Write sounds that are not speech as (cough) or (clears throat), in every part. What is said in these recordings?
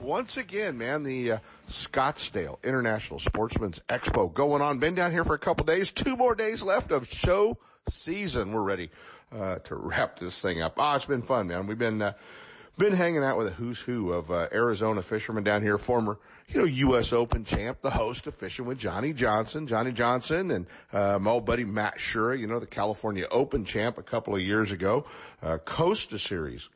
Once again, man, the uh, Scottsdale International Sportsman's Expo going on. Been down here for a couple days. Two more days left of show season. We're ready uh, to wrap this thing up. Ah, it's been fun, man. We've been uh, been hanging out with a who's who of uh, Arizona fishermen down here, former, you know, U.S. Open champ, the host of Fishing with Johnny Johnson, Johnny Johnson, and uh, my old buddy Matt Shura, you know, the California Open champ a couple of years ago, uh, Costa Series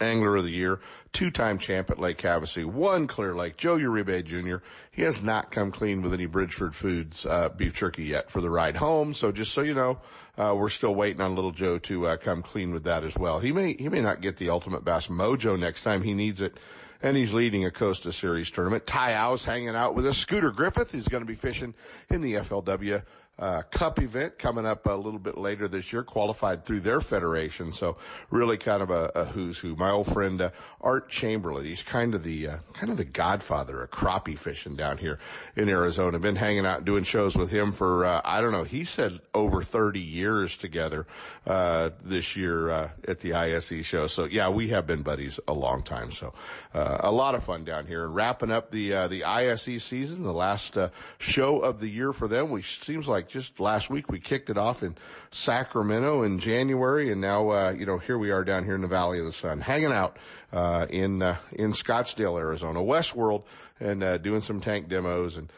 Angler of the Year, two-time champ at Lake Havasu, one Clear Lake, Joe Uribe Jr. He has not come clean with any Bridgeford Foods uh, beef jerky yet for the ride home. So just so you know, uh, we're still waiting on little Joe to uh, come clean with that as well. He may he may not get the Ultimate Bass Mojo next time he needs it. And he's leading a Costa Series tournament. Ty Ow's hanging out with a Scooter Griffith, he's going to be fishing in the FLW uh, Cup event coming up a little bit later this year, qualified through their federation. So really kind of a, a who's who. My old friend uh, Art Chamberlain, he's kind of the uh, kind of the godfather of crappie fishing down here in Arizona. Been hanging out doing shows with him for uh, I don't know. He said over 30 years together uh, this year uh, at the ISE show. So yeah, we have been buddies a long time. So a lot of fun down here and wrapping up the the ISE season, the last show of the year for them. Which seems like just last week we kicked it off in Sacramento in January, and now uh, you know here we are down here in the Valley of the Sun, hanging out uh, in uh, in Scottsdale, Arizona, Westworld, and uh, doing some tank demos and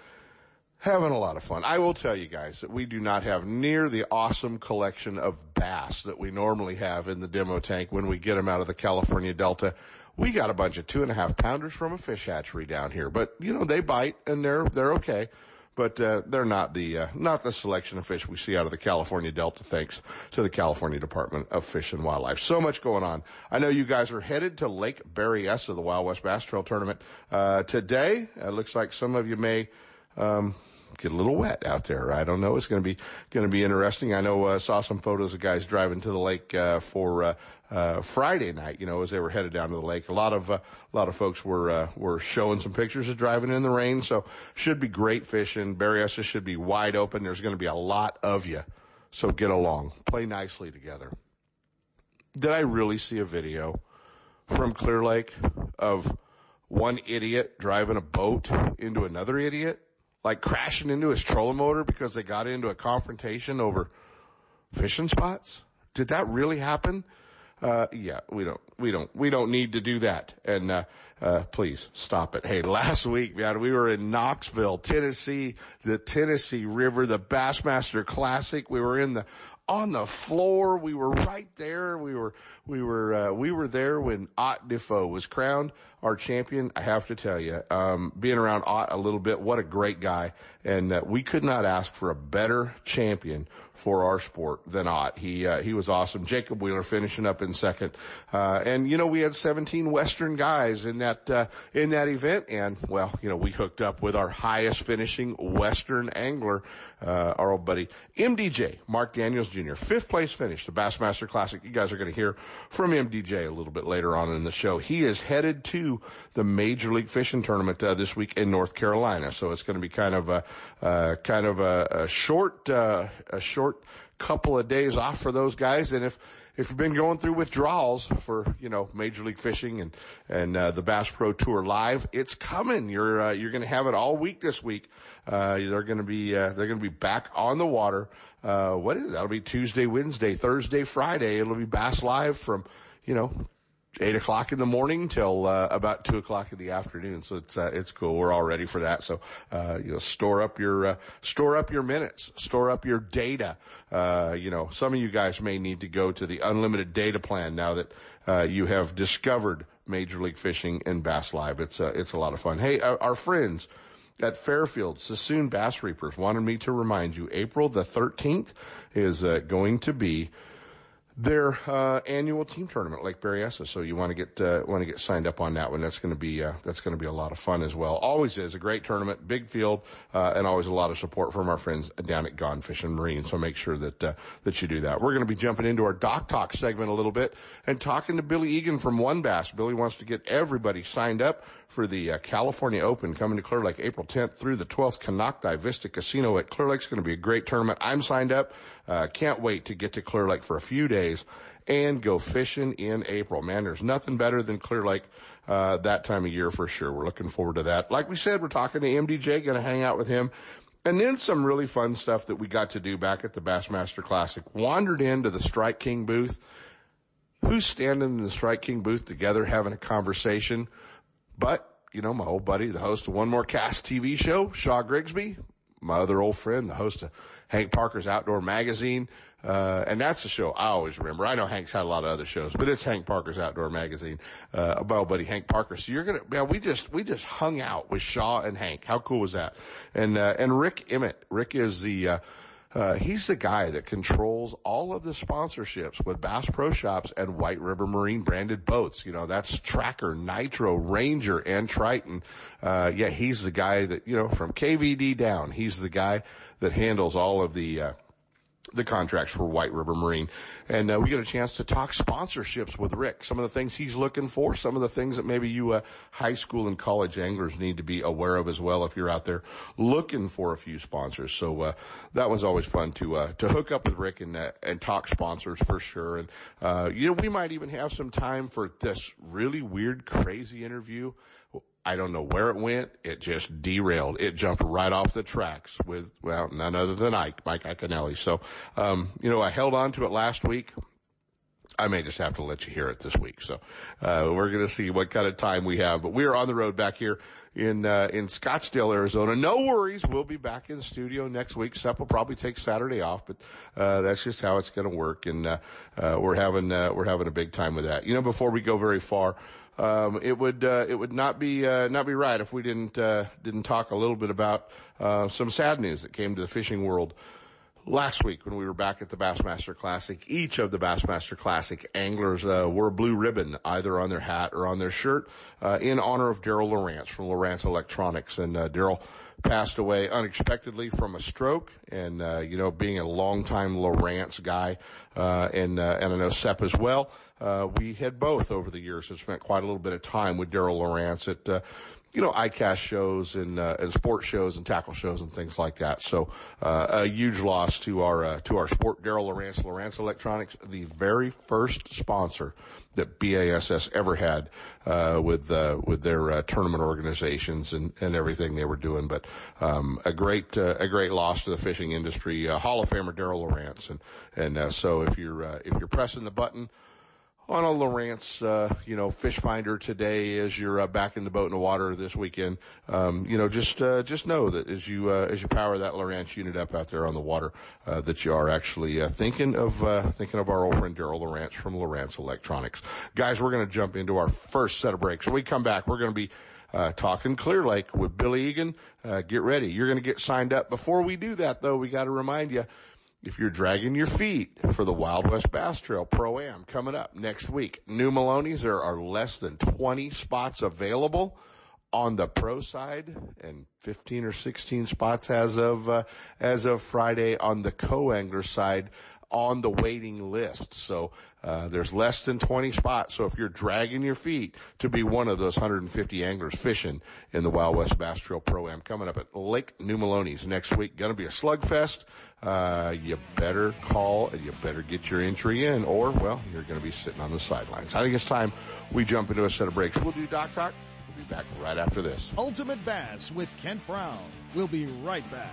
having a lot of fun. I will tell you guys that we do not have near the awesome collection of bass that we normally have in the demo tank when we get them out of the California Delta. We got a bunch of two and a half pounders from a fish hatchery down here, but you know they bite and they're they're okay but uh, they're not the uh, not the selection of fish we see out of the California Delta, thanks to the California Department of Fish and Wildlife. So much going on. I know you guys are headed to Lake Berryessa, the Wild West Bass Trail Tournament uh, today. It looks like some of you may. Um, get a little wet out there. I don't know. It's going to be going to be interesting. I know uh, saw some photos of guys driving to the lake uh, for uh, uh, Friday night. You know, as they were headed down to the lake, a lot of uh, a lot of folks were uh, were showing some pictures of driving in the rain. So should be great fishing. Berryessa should be wide open. There's going to be a lot of you. So get along, play nicely together. Did I really see a video from Clear Lake of one idiot driving a boat into another idiot? like crashing into his trolling motor because they got into a confrontation over fishing spots? Did that really happen? Uh, yeah, we don't, we don't, we don't need to do that. And, uh, uh, please stop it. Hey, last week, man, we were in Knoxville, Tennessee, the Tennessee River, the Bassmaster Classic. We were in the, on the floor. We were right there. We were, we were, uh, we were there when Ott Defoe was crowned our champion. I have to tell you, um, being around Ott a little bit, what a great guy. And uh, we could not ask for a better champion for our sport than Ott. He, uh, he was awesome. Jacob Wheeler finishing up in second. Uh, and you know, we had 17 Western guys in that, uh, in that event. And well, you know, we hooked up with our highest finishing Western angler, uh, our old buddy MDJ, Mark Daniels Jr., fifth place finish, the Bassmaster Classic. You guys are going to hear from MDJ a little bit later on in the show. He is headed to the Major League Fishing Tournament, uh, this week in North Carolina. So it's going to be kind of a, uh, kind of a, a short, uh, a short couple of days off for those guys. And if, if you've been going through withdrawals for, you know, Major League Fishing and, and, uh, the Bass Pro Tour Live, it's coming. You're, uh, you're going to have it all week this week. Uh, they're going to be, uh, they're going to be back on the water. Uh, what is it? That'll be Tuesday, Wednesday, Thursday, Friday. It'll be Bass Live from, you know, eight o'clock in the morning till uh, about two o'clock in the afternoon. So it's uh, it's cool. We're all ready for that. So uh, you know, store up your uh, store up your minutes, store up your data. Uh, you know, some of you guys may need to go to the unlimited data plan now that uh, you have discovered Major League Fishing and Bass Live. It's uh, it's a lot of fun. Hey, our friends at Fairfield Suisun Bass Reapers wanted me to remind you April the 13th is uh, going to be their uh, annual team tournament, Lake Berryessa. So you want to get uh, want to get signed up on that one. That's going to be uh, that's going to be a lot of fun as well. Always is a great tournament, big field, uh, and always a lot of support from our friends down at Gone Fishing Marine. So make sure that uh, that you do that. We're going to be jumping into our Doc Talk segment a little bit and talking to Billy Egan from WON Bass. Billy wants to get everybody signed up for the uh, California Open coming to Clear Lake April 10th through the 12th. Konocti Vista Casino at Clear Lake is going to be a great tournament. I'm signed up. Can't wait to get to Clear Lake for a few days and go fishing in April. Man, there's nothing better than Clear Lake uh, that time of year for sure. We're looking forward to that. Like we said, we're talking to MDJ, going to hang out with him. And then some really fun stuff that we got to do back at the Bassmaster Classic. Wandered into the Strike King booth. Who's standing in the Strike King booth together having a conversation? But, you know, my old buddy, the host of One More Cast TV show, Shaw Grigsby, my other old friend, the host of Hank Parker's Outdoor Magazine, uh, and that's the show I always remember. I know Hank's had a lot of other shows, but it's Hank Parker's Outdoor Magazine, uh, my buddy Hank Parker. So you're gonna, yeah, we just, we just hung out with Shaw and Hank. How cool was that? And, uh, and Rick Emmett. Rick is the, uh, uh, he's the guy that controls all of the sponsorships with Bass Pro Shops and White River Marine branded boats. You know, that's Tracker, Nitro, Ranger, and Triton. Uh, yeah, he's the guy that, you know, from KVD down, he's the guy that handles all of the, uh, the contracts for White River Marine. And uh, we get a chance to talk sponsorships with Rick, some of the things he's looking for, some of the things that maybe you uh, high school and college anglers need to be aware of as well if you're out there looking for a few sponsors. So uh, that was always fun to uh, to hook up with Rick and uh, and talk sponsors for sure. And uh, you know, we might even have some time for this really weird, crazy interview I don't know where it went. It just derailed. It jumped right off the tracks with, well, none other than Ike, Mike Iaconelli. So, um, you know, I held on to it last week. I may just have to let you hear it this week. So, uh, we're going to see what kind of time we have, but we are on the road back here in, uh, in Scottsdale, Arizona. No worries. We'll be back in the studio next week. Sep will probably take Saturday off, but, uh, that's just how it's going to work. And, uh, uh, we're having, uh, we're having a big time with that. You know, before we go very far, um, it would uh, it would not be uh, not be right if we didn't uh, didn't talk a little bit about uh, some sad news that came to the fishing world last week when we were back at the Bassmaster Classic. Each of the Bassmaster Classic anglers uh, wore a blue ribbon either on their hat or on their shirt uh, in honor of Darrell Lowrance from Lowrance Electronics, and Darrell passed away unexpectedly from a stroke. And, uh, you know, being a longtime Lowrance guy, uh, and, and I know Sep as well, uh, we had both over the years have spent quite a little bit of time with Darrell Lowrance at, uh, you know, ICAST shows and, uh, and sports shows and tackle shows and things like that. So, uh, a huge loss to our, uh, to our sport. Darrell Lowrance, Lowrance Electronics, the very first sponsor that BASS ever had, uh, with, with their, tournament organizations and, and everything they were doing. But, um, a great, a great loss to the fishing industry. Hall of Famer Daryl Lowrance. And, and, so if you're, if you're pressing the button, on a Lowrance, uh, you know, fish finder today as you're uh, back in the boat in the water this weekend. Um, you know, just uh, just know that as you uh, as you power that Lowrance unit up out there on the water, uh, that you are actually uh, thinking of thinking of our old friend Darrell Lowrance from Lowrance Electronics. Guys, we're going to jump into our first set of breaks. When we come back, we're going to be uh, talking Clear Lake with Billy Egan. Uh, get ready. You're going to get signed up. Before we do that, though, we got to remind you if you're dragging your feet for the Wild West Bass Trail Pro Am coming up next week, New Melones, there are less than 20 spots available on the pro side and 15 or 16 spots as of, uh, as of Friday on the co-angler side on the waiting list. So uh, there's less than 20 spots. So if you're dragging your feet to be one of those 150 anglers fishing in the Wild West Bass Trail Pro Am coming up at Lake New Melones next week, going to be a slugfest. Uh, you better call and you better get your entry in, or well, you're going to be sitting on the sidelines. I think it's time we jump into a set of breaks. We'll do Doc Talk. We'll be back right after this. Ultimate Bass with Kent Brown. We'll be right back.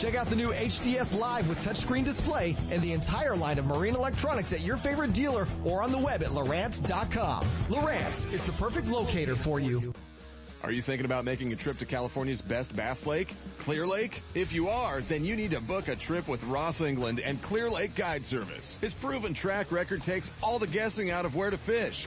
Check out the new HDS Live with touchscreen display and the entire line of marine electronics at your favorite dealer or on the web at Lowrance.com. Lowrance is the perfect locator for you. Are you thinking about making a trip to California's best bass lake, Clear Lake? If you are, then you need to book a trip with Ross England and Clear Lake Guide Service. His proven track record takes all the guessing out of where to fish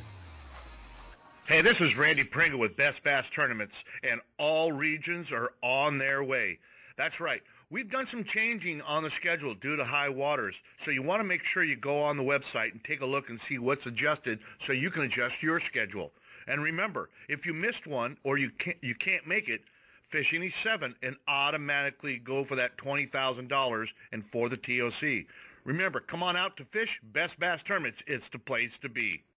Hey, this is Randy Pringle with Best Bass Tournaments, and all regions are on their way. That's right. We've done some changing on the schedule due to high waters, so you want to make sure you go on the website and take a look and see what's adjusted so you can adjust your schedule. And remember, if you missed one or you can't, you can't make it, fish any seven and automatically go for that $20,000 and for the TOC. Remember, come on out to fish Best Bass Tournaments. It's the place to be.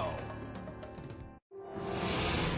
well.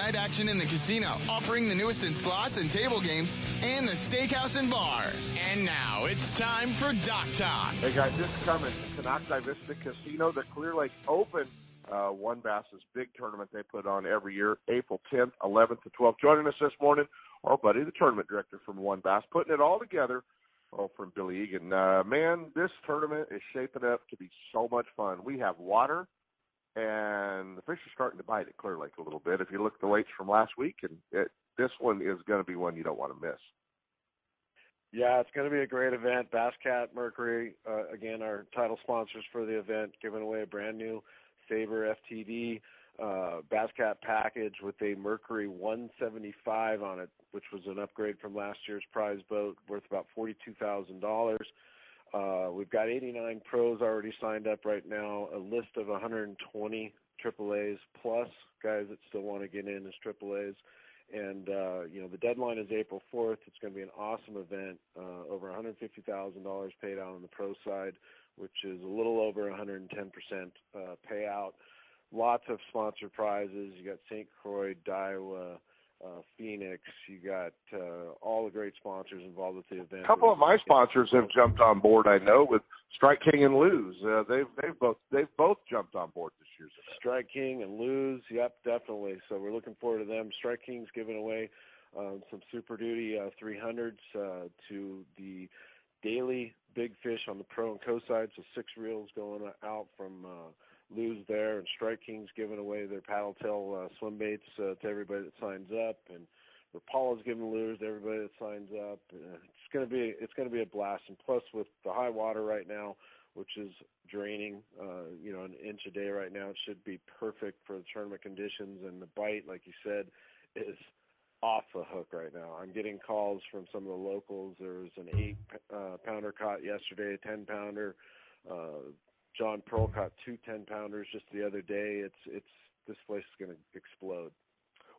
night action in the casino, offering the newest in slots and table games, and the steakhouse and bar. And now it's time for Doc Talk. Hey guys, is coming. Konocti Vista Casino, the Clear Lake Open, uh, WON Bass's big tournament they put on every year, April 10th, 11th, to 12th. Joining us this morning, our buddy, the tournament director from WON Bass, putting it all together. Oh, from Billy Egan. Uh, man, this tournament is shaping up to be so much fun. We have water, and the fish are starting to bite at Clear Lake a little bit. If you look at the weights from last week, and it, this one is going to be one you don't want to miss. Yeah, it's going to be a great event. Basscat Mercury, uh, again, our title sponsors for the event, giving away a brand new Saber FTD uh, Basscat package with a Mercury 175 on it, which was an upgrade from last year's prize boat, worth about forty-two thousand dollars. Uh, we've got 89 pros already signed up right now, a list of 120 AAAs plus guys that still want to get in as AAAs. And, uh, you know, the deadline is April 4th. It's going to be an awesome event. Uh, over $150,000 paid out on the pro side, which is a little over 110% uh, payout. Lots of sponsor prizes. You got St. Croix, Daiwa, uh, Phoenix. You got uh, all the great sponsors involved with the event. A couple of my sponsors have jumped on board. I know with Strike King and Lew's. Uh, they've they've both they've both jumped on board this year's event. Strike King and Lew's. Yep, definitely. So we're looking forward to them. Strike King's giving away um, some Super Duty uh, 300s uh, to the daily big fish on the pro and co side, so six reels going out from uh, Lew's there, and Strike King's giving away their paddle tail uh, swim baits uh, to everybody that signs up, and Rapala's giving lures to everybody that signs up. Uh, it's gonna be it's gonna be a blast, and plus with the high water right now, which is draining, uh, you know, an inch a day right now, it should be perfect for the tournament conditions, and the bite, like you said, is off the hook right now. I'm getting calls from some of the locals. There was an eight uh, pounder caught yesterday, a ten pounder. Uh, John Pearl caught two ten pounders just the other day. It's it's this place is going to explode.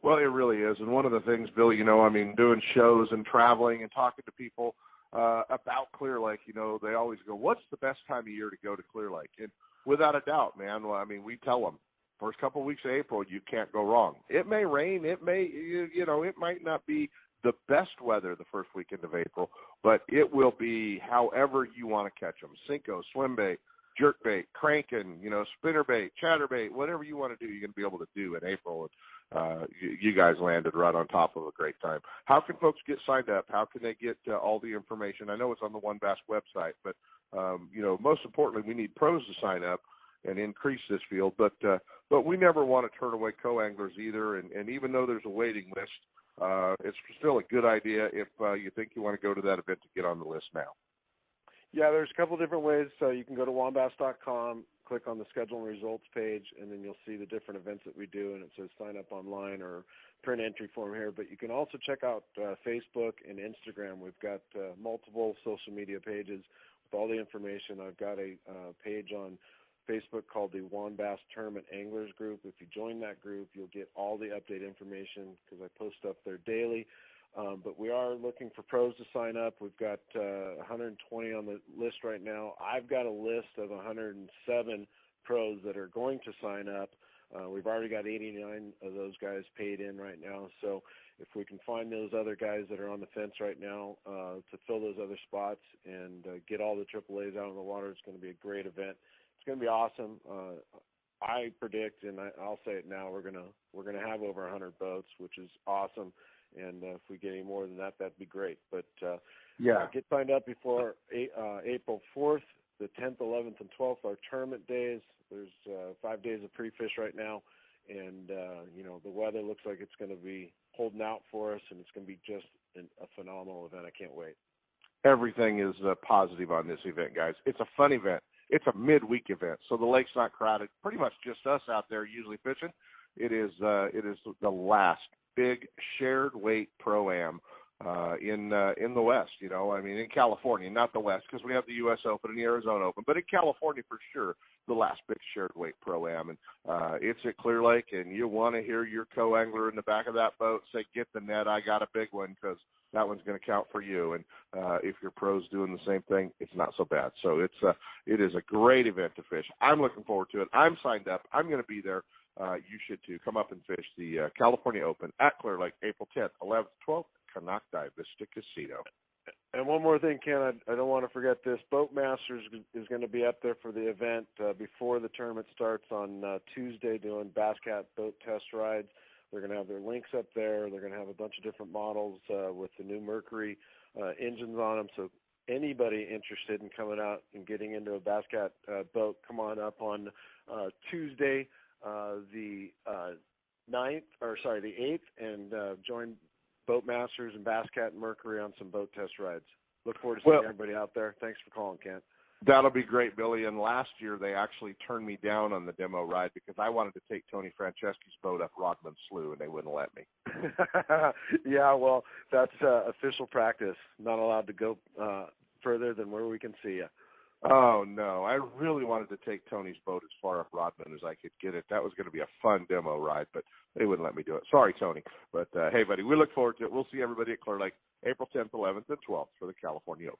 Well, it really is, and one of the things, Bill, you know, I mean, doing shows and traveling and talking to people uh, about Clear Lake, you know, they always go, "What's the best time of year to go to Clear Lake?" And without a doubt, man, well, I mean, we tell them first couple of weeks of April, you can't go wrong. It may rain, it may, you, you know, it might not be the best weather the first weekend of April, but it will be however you want to catch them. Senko, swim bait, jerk bait, cranking, you know, spinner bait, chatter bait, whatever you want to do, you're going to be able to do in April. And uh, you, guys landed right on top of a great time. How can folks get signed up? How can they get uh, all the information? I know it's on the WON Bass website, but um, you know, most importantly, we need pros to sign up and increase this field. But uh, but we never want to turn away co-anglers either. And, and even though there's a waiting list, uh, it's still a good idea if uh, you think you want to go to that event to get on the list now. Yeah, there's a couple different ways. So you can go to wonbass.com, click on the schedule and results page, and then you'll see the different events that we do, and it says sign up online or print entry form here. But you can also check out uh, Facebook and Instagram. We've got uh, multiple social media pages with all the information. I've got a uh, page on Facebook called the WON Bass Tournament Anglers Group. If you join that group, you'll get all the update information because I post up there daily. Um, but we are looking for pros to sign up. We've got uh, 120 on the list right now. I've got a list of 107 pros that are going to sign up. Uh, we've already got 89 of those guys paid in right now. So if we can find those other guys that are on the fence right now uh, to fill those other spots and uh, get all the AAA's out on the water, it's going to be a great event it's going to be awesome. Uh, I predict, and I, I'll say it now, we're gonna we're gonna have over 100 boats, which is awesome. And uh, if we get any more than that, that'd be great. But uh, yeah, uh, get signed up before uh, April 4th, the 10th, 11th, and 12th are tournament days. There's uh, five days of pre-fish right now, and uh, you know the weather looks like it's going to be holding out for us, and it's going to be just an, a phenomenal event. I can't wait. Everything is uh, positive on this event, guys. It's a fun event it's a midweek event, so the lake's not crowded. Pretty much just us out there usually fishing. It is uh, it is the last big shared weight pro am uh, in uh, in the West. You know, I mean, in California, not the West, because we have the U.S. Open and the Arizona Open, but in California for sure, the last big shared weight pro am, and uh, it's at Clear Lake, and you want to hear your co angler in the back of that boat say, "Get the net, I got a big one," because that one's going to count for you. And uh, if your pros doing the same thing, it's not so bad. So it's uh, it is a great event to fish. I'm looking forward to it. I'm signed up. I'm going to be there. Uh, you should too. Come up and fish the uh, California Open at Clear Lake, April 10th, 11th, 12th, Konocti Vista Casino. And one more thing, Ken, I, I don't want to forget this. Boat Masters is going to be up there for the event uh, before the tournament starts on uh, Tuesday, doing Basscat boat test rides. They're going to have their links up there. They're going to have a bunch of different models uh, with the new Mercury uh, engines on them. So anybody interested in coming out and getting into a Basscat uh, boat, come on up on uh, Tuesday, the uh, 9th, or sorry, the 8th, and uh, join Boat Masters and Basscat and Mercury on some boat test rides. Look forward to seeing well, everybody out there. Thanks for calling, Kent. That'll be great, Billy. And last year they actually turned me down on the demo ride because I wanted to take Tony Franceschi's boat up Rodman Slough, and they wouldn't let me. (laughs) yeah, well, that's uh, official practice. Not allowed to go uh, further than where we can see you. Oh no, I really wanted to take Tony's boat as far up Rodman as I could get it. That was going to be a fun demo ride, but they wouldn't let me do it. Sorry, Tony. But uh, hey, buddy, we look forward to it. We'll see everybody at Clear Lake April 10th, 11th, and 12th for the California Open.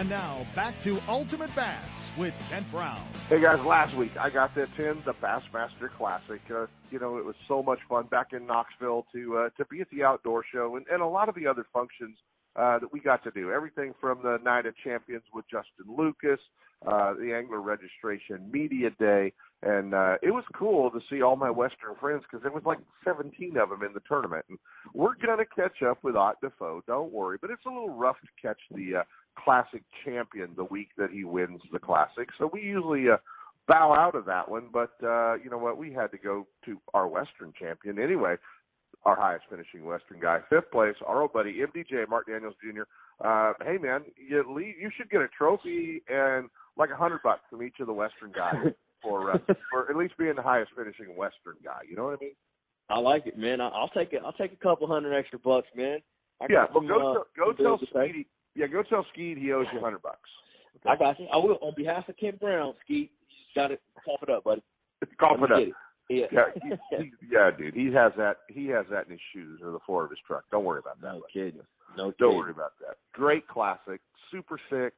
And now back to Ultimate Bass with Kent Brown. Hey guys, last week I got to attend the Bassmaster Classic. Uh, you know, it was so much fun back in Knoxville to uh, to be at the outdoor show and, and a lot of the other functions uh, that we got to do. Everything from the Night of Champions with Justin Lucas, uh, the Angler Registration Media Day, and uh, it was cool to see all my Western friends because there was like 17 of them in the tournament. And we're gonna catch up with Ott Defoe, don't worry. But it's a little rough to catch the uh, Classic champion the week that he wins the Classic, so we usually. Uh, bow out of that one, but uh, you know what? We had to go to our Western champion anyway our highest finishing Western guy. Fifth place, our old buddy MDJ Mark Daniels Jr. Uh, hey man, you lead, you should get a trophy and like a hundred bucks from each of the Western guys (laughs) for uh, for at least being the highest finishing Western guy. You know what I mean? I like it, man. I'll take it. I'll take a couple hundred extra bucks, man. I yeah, well, some, go uh, go tell bills to pay. Skeet. Yeah, go tell Skeet he owes you a hundred bucks. (laughs) I got you. I will on behalf of Kim Brown, Skeet. Got it. Cough it up, buddy. (laughs) Cough it up. it. Yeah. Yeah, he, he, yeah, dude. He has that. He has that in his shoes or the floor of his truck. Don't worry about that. no buddy. kidding. No Don't kidding. worry about that. Great classic, Super Six.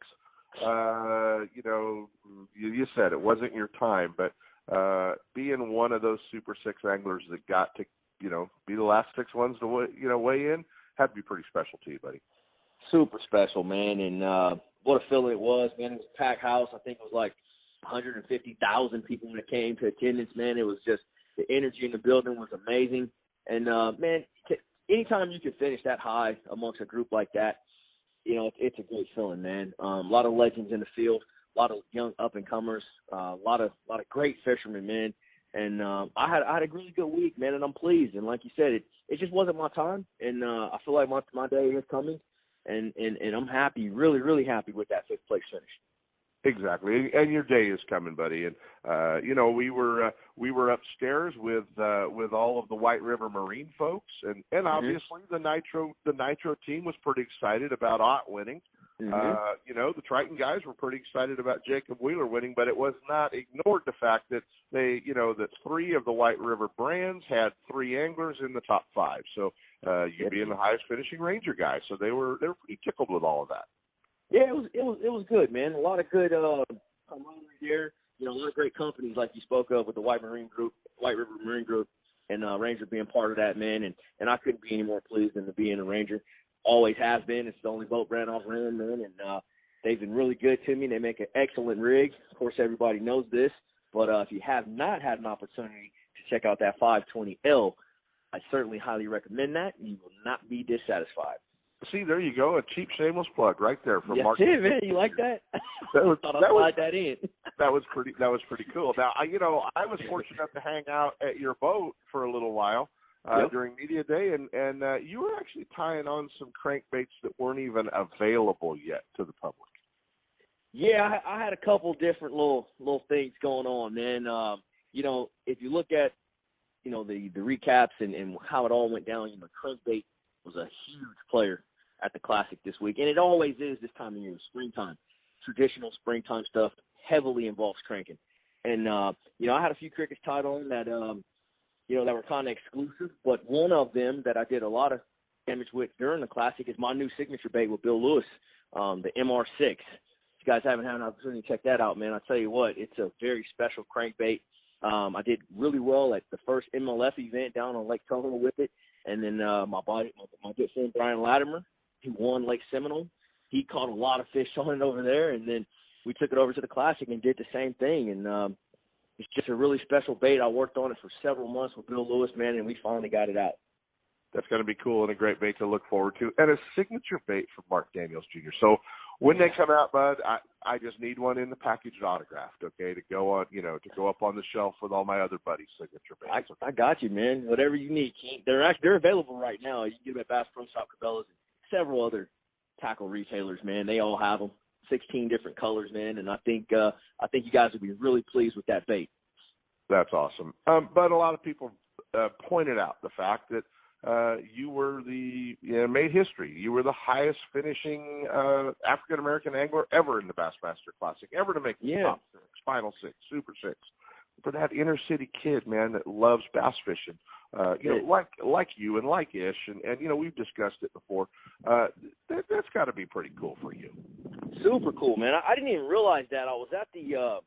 Uh, you know, you, you said it wasn't your time, but uh, being one of those Super Six anglers that got to, you know, be the last six ones to weigh, you know weigh in had to be pretty special to you, buddy. Super special, man. And uh what a feeling it was, man. It was a packed house. I think it was like 150,000 people when it came to attendance, man. It was just the energy in the building was amazing. And uh man, t- anytime you can finish that high amongst a group like that, you know, it's, it's a great feeling, man. Um, a lot of legends in the field, a lot of young up and comers, uh, a lot of a lot of great fishermen, man. And um, I had I had a really good week, man, and I'm pleased. And like you said, it it just wasn't my time, and uh, I feel like my my day is coming, and and and I'm happy, really really happy with that fifth place finish. Exactly, and your day is coming, buddy. And uh, you know, we were uh, we were upstairs with uh, with all of the White River Marine folks, and and obviously the Nitro the Nitro team was pretty excited about Ott winning. Uh, you know, the Triton guys were pretty excited about Jacob Wheeler winning, but it was not ignored the fact that they, you know, that three of the White River brands had three anglers in the top five. So uh, you'd be in the highest finishing Ranger guy, so they were they were pretty tickled with all of that. Yeah, it was it was it was good, man. A lot of good uh there. You know, a lot of great companies like you spoke of with the White Marine Group, White River Marine Group, and uh, Ranger being part of that, man. And and I couldn't be any more pleased than to be in a Ranger. Always has been. It's the only boat brand I've ran, man, and uh, they've been really good to me. They make an excellent rig. Of course, everybody knows this, but uh, if you have not had an opportunity to check out that 520L, I certainly highly recommend that. You will not be dissatisfied. See, there you go, a cheap shameless plug right there from Yes, Mark. it, (laughs) man. You like that? That was- (laughs) Thought that I'd was- slide that in. (laughs) that was pretty that was pretty cool. Now, I, you know, I was fortunate enough to hang out at your boat for a little while uh, Yep. during media day, and and uh, you were actually tying on some crankbaits that weren't even available yet to the public. Yeah, I, I had a couple different little little things going on, man. Um, you know, if you look at you know the the recaps and, and how it all went down, you know, crankbait was a huge player at the classic this week, and it always is this time of year, springtime. Traditional springtime stuff heavily involves cranking, and uh, you know, I had a few crickets tied on that um, you know that were kind of exclusive, but one of them that I did a lot of damage with during the classic is my new signature bait with Bill Lewis, um, the MR6 if you guys haven't had an opportunity to check that out, man, I tell you what, it's a very special crankbait. Um, I did really well at the first MLF event down on Lake Toho with it, and then uh, my body, my, my good friend Brian Latimer, he won Lake Seminole. He caught a lot of fish (laughs) on it over there, and then we took it over to the Classic and did the same thing. And um, it's just a really special bait. I worked on it for several months with Bill Lewis, man, and we finally got it out. That's going to be cool and a great bait to look forward to, and a signature bait from Mark Daniels Jr. So when they come out, Bud, I I just need one in the package autographed, okay, to go on, you know, to go up on the shelf with all my other buddies' signature I, baits. I got you, man. Whatever you need, Keith. They're actually they're available right now. You can get them at Bass Pro Shop, Cabela's, and several other tackle retailers. Man, they all have them. Sixteen different colors, man. And I think uh I think you guys would be really pleased with that bait. That's awesome. Um, but a lot of people uh, pointed out the fact that uh, you were the you know, made history. You were the highest finishing uh, African American angler ever in the Bassmaster Classic, ever to make the Yeah. top six, final six, super six. For that inner city kid, man, that loves bass fishing, uh, you know, like like you and like Ish, and, and you know we've discussed it before. Uh, that, that's got to be pretty cool for you. super cool, man. I, I didn't even realize that. I was at the uh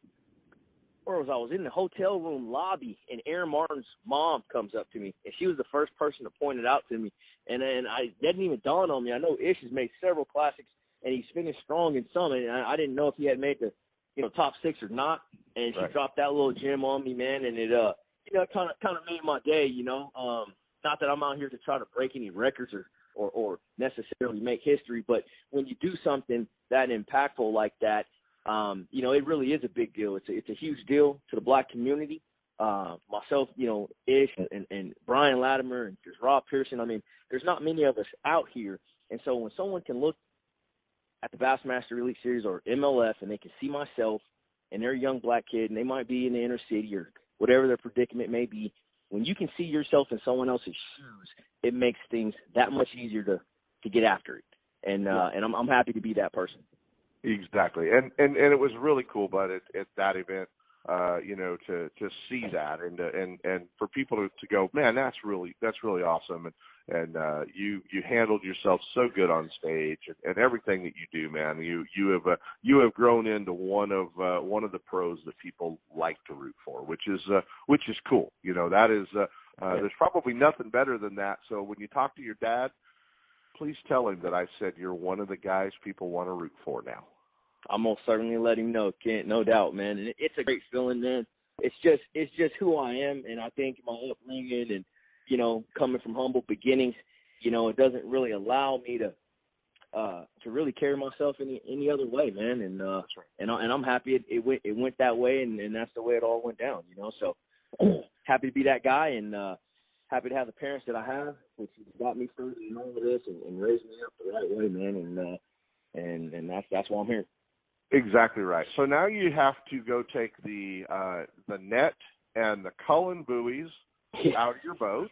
where was I? I was in the hotel room lobby, and Aaron Martens' mom comes up to me, and she was the first person to point it out to me. And then I didn't even dawn on me. I know Ish has made several classics, and he's finished strong in some, and I, I didn't know if he had made the you know top six or not. And she Right. dropped that little gem on me, man, and it uh you know kind of kind of made my day. You know, um, not that I'm out here to try to break any records or or, or necessarily make history, but when you do something that impactful like that, um, you know, it really is a big deal. It's a, it's a huge deal to the black community. Uh, myself, you know, Ish and, and Brian Latimer and there's Rob Pearson. I mean, there's not many of us out here. And so when someone can look at the Bassmaster Elite Series or MLF and they can see myself and they're a young black kid and they might be in the inner city or whatever their predicament may be, when you can see yourself in someone else's shoes, it makes things that much easier to, to get after it. And, uh, and I'm, I'm happy to be that person. Exactly, and and and it was really cool, but at, at that event, uh, you know, to to see that and and and for people to, to go, man, that's really that's really awesome, and and uh, you you handled yourself so good on stage, and, and everything that you do, man, you you have uh, you have grown into one of uh, one of the pros that people like to root for, which is uh, which is cool. You know, that is uh, uh, there's probably nothing better than that. So when you talk to your dad, please tell him that I said you're one of the guys people want to root for now. I'm gonna certainly let him know, Kent, no doubt, man. And it's a great feeling, man. It's just it's just who I am, and I think my upbringing and you know coming from humble beginnings, you know, it doesn't really allow me to uh to really carry myself any any other way, man. And uh and I, and I'm happy it, it went it went that way, and and that's the way it all went down, you know. So (clears throat) happy to be that guy, and uh happy to have the parents that I have, which got me through and all of this, and, and raised me up the right way, man. And uh and and that's that's why I'm here. Exactly right. So now you have to go take the uh, the net and the Cullen buoys (laughs) out of your boat,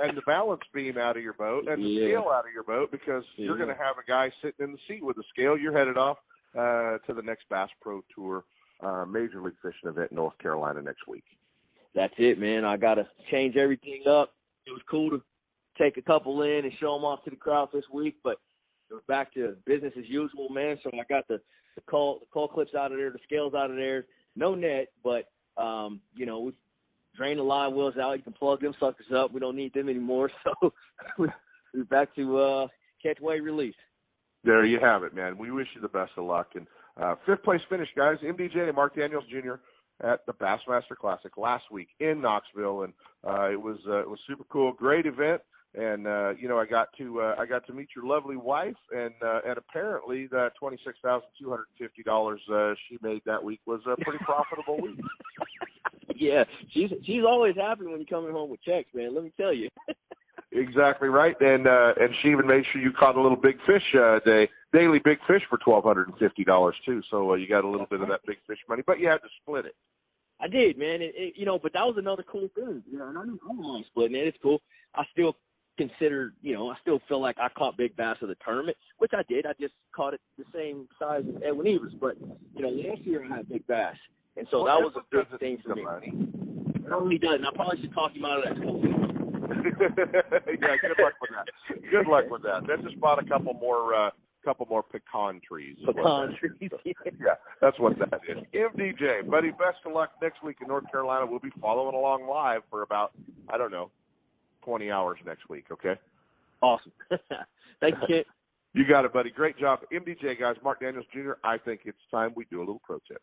and the balance beam out of your boat, and the Yeah. scale out of your boat because you're going to have a guy sitting in the seat with the scale. You're headed off uh, to the next Bass Pro Tour uh, Major League Fishing event in North Carolina next week. that's it, man. I gotta change everything up. It was cool to take a couple in and show them off to the crowd this week, but it was back to business as usual, man. So I got the the call the call clips out of there, the scales out of there, no net, but um, you know we drain the live wheels out. You can plug them suckers up. We don't need them anymore. (laughs) So we're back to uh, catch, weight, release. There you have it, man. We wish you the best of luck. And uh, fifth place finish, guys. MDJ and Mark Daniels Jr. at the Bassmaster Classic last week in Knoxville, and uh, it was uh, it was super cool. Great event. And uh, you know, I got to uh, I got to meet your lovely wife, and uh, and apparently that twenty six thousand two hundred fifty dollars uh, she made that week was a pretty profitable week. (laughs) Yeah, she's she's always happy when you're coming home with checks, man. Let me tell you. (laughs) Exactly right, and uh, and she even made sure you caught a little big fish uh, day, daily big fish for twelve hundred and fifty dollars too. So uh, you got a little bit of that big fish money, but you had to split it. I did, man. It, it, you know, but that was another cool thing. You know, and I don't I don't mind splitting it. It's cool. I still consider, you know, I still feel like I caught big bass of the tournament, which I did. I just caught it the same size as Edwin Evers. But you know, last year I had big bass, and so Well, that was a big thing for me. No, he doesn't. I probably should talk him out of that. (laughs) yeah, good luck with that. Good luck with that. Then just bought a couple more, uh, couple more pecan trees. Pecan trees. (laughs) yeah, that's what that is. MDJ, buddy, best of luck next week in North Carolina. We'll be following along live for about, I don't know, 20 hours next week. Okay. awesome. (laughs) Thank you. You got it, buddy. Great job. MDJ, guys. Mark Daniels Jr., I think it's time we do a little pro tip.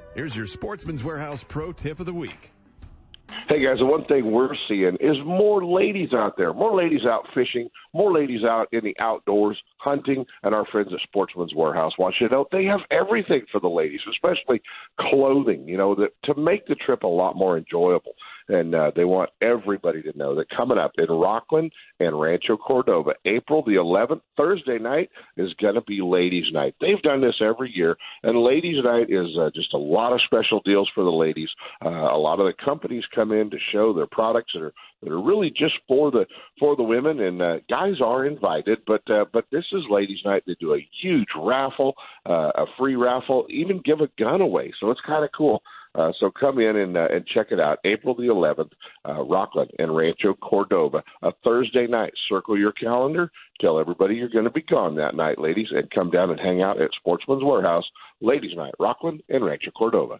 Here's your Sportsman's Warehouse Pro Tip of the Week. Hey guys, the one thing we're seeing is more ladies out there, more ladies out fishing, more ladies out in the outdoors hunting, and our friends at Sportsman's Warehouse want you to know they have everything for the ladies, especially clothing, you know, that to make the trip a lot more enjoyable. And uh, they want everybody to know that coming up in Rocklin and Rancho Cordova, April the 11th, Thursday night is going to be Ladies' Night. They've done this every year, and Ladies' Night is uh, just a lot of special deals for the ladies. Uh, a lot of the companies come in to show their products that are that are really just for the for the women, and uh, guys are invited. But uh, but this is Ladies' Night. They do a huge raffle, uh, a free raffle, even give a gun away. So it's kind of cool. Uh, so come in and uh, and check it out. April the 11th, uh, Rocklin and Rancho Cordova, a Thursday night. Circle your calendar. Tell everybody you're going to be gone that night, ladies, and come down and hang out at Sportsman's Warehouse, Ladies Night, Rocklin and Rancho Cordova.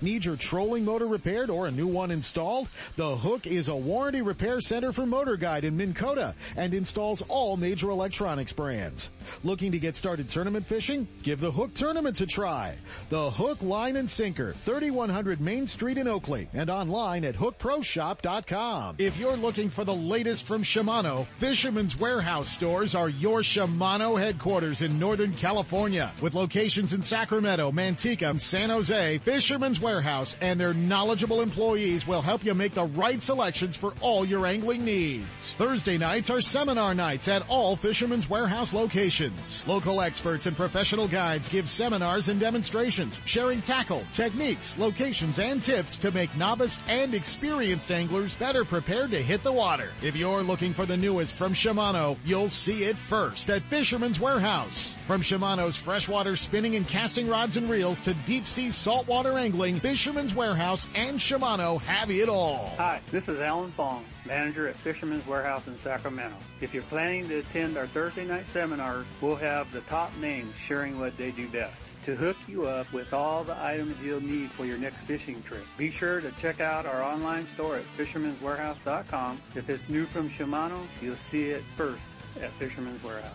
Need your trolling motor repaired or a new one installed? The Hook is a warranty repair center for Motor Guide in Minn Kota and installs all major electronics brands. Looking to get started tournament fishing? Give the Hook Tournaments a try. The Hook Line and Sinker, 3100 Main Street in Oakley and online at hookproshop.com. If you're looking for the latest from Shimano, Fisherman's Warehouse stores are your Shimano headquarters in Northern California with locations in Sacramento, Manteca, and San Jose. Fisherman's Warehouse and their knowledgeable employees will help you make the right selections for all your angling needs. Thursday nights are seminar nights at all Fisherman's Warehouse locations. Local experts and professional guides give seminars and demonstrations, sharing tackle, techniques, locations, and tips to make novice and experienced anglers better prepared to hit the water. If you're looking for the newest from Shimano, you'll see it first at Fisherman's Warehouse. From Shimano's freshwater spinning and casting rods and reels to deep sea saltwater angling, Fisherman's Warehouse and Shimano have it all. Hi, this is Alan Fong, manager at Fisherman's Warehouse in Sacramento. If you're planning to attend our Thursday night seminars, we'll have the top names sharing what they do best to hook you up with all the items you'll need for your next fishing trip. Be sure to check out our online store at fishermanswarehouse.com. If it's new from Shimano, you'll see it first at Fisherman's Warehouse.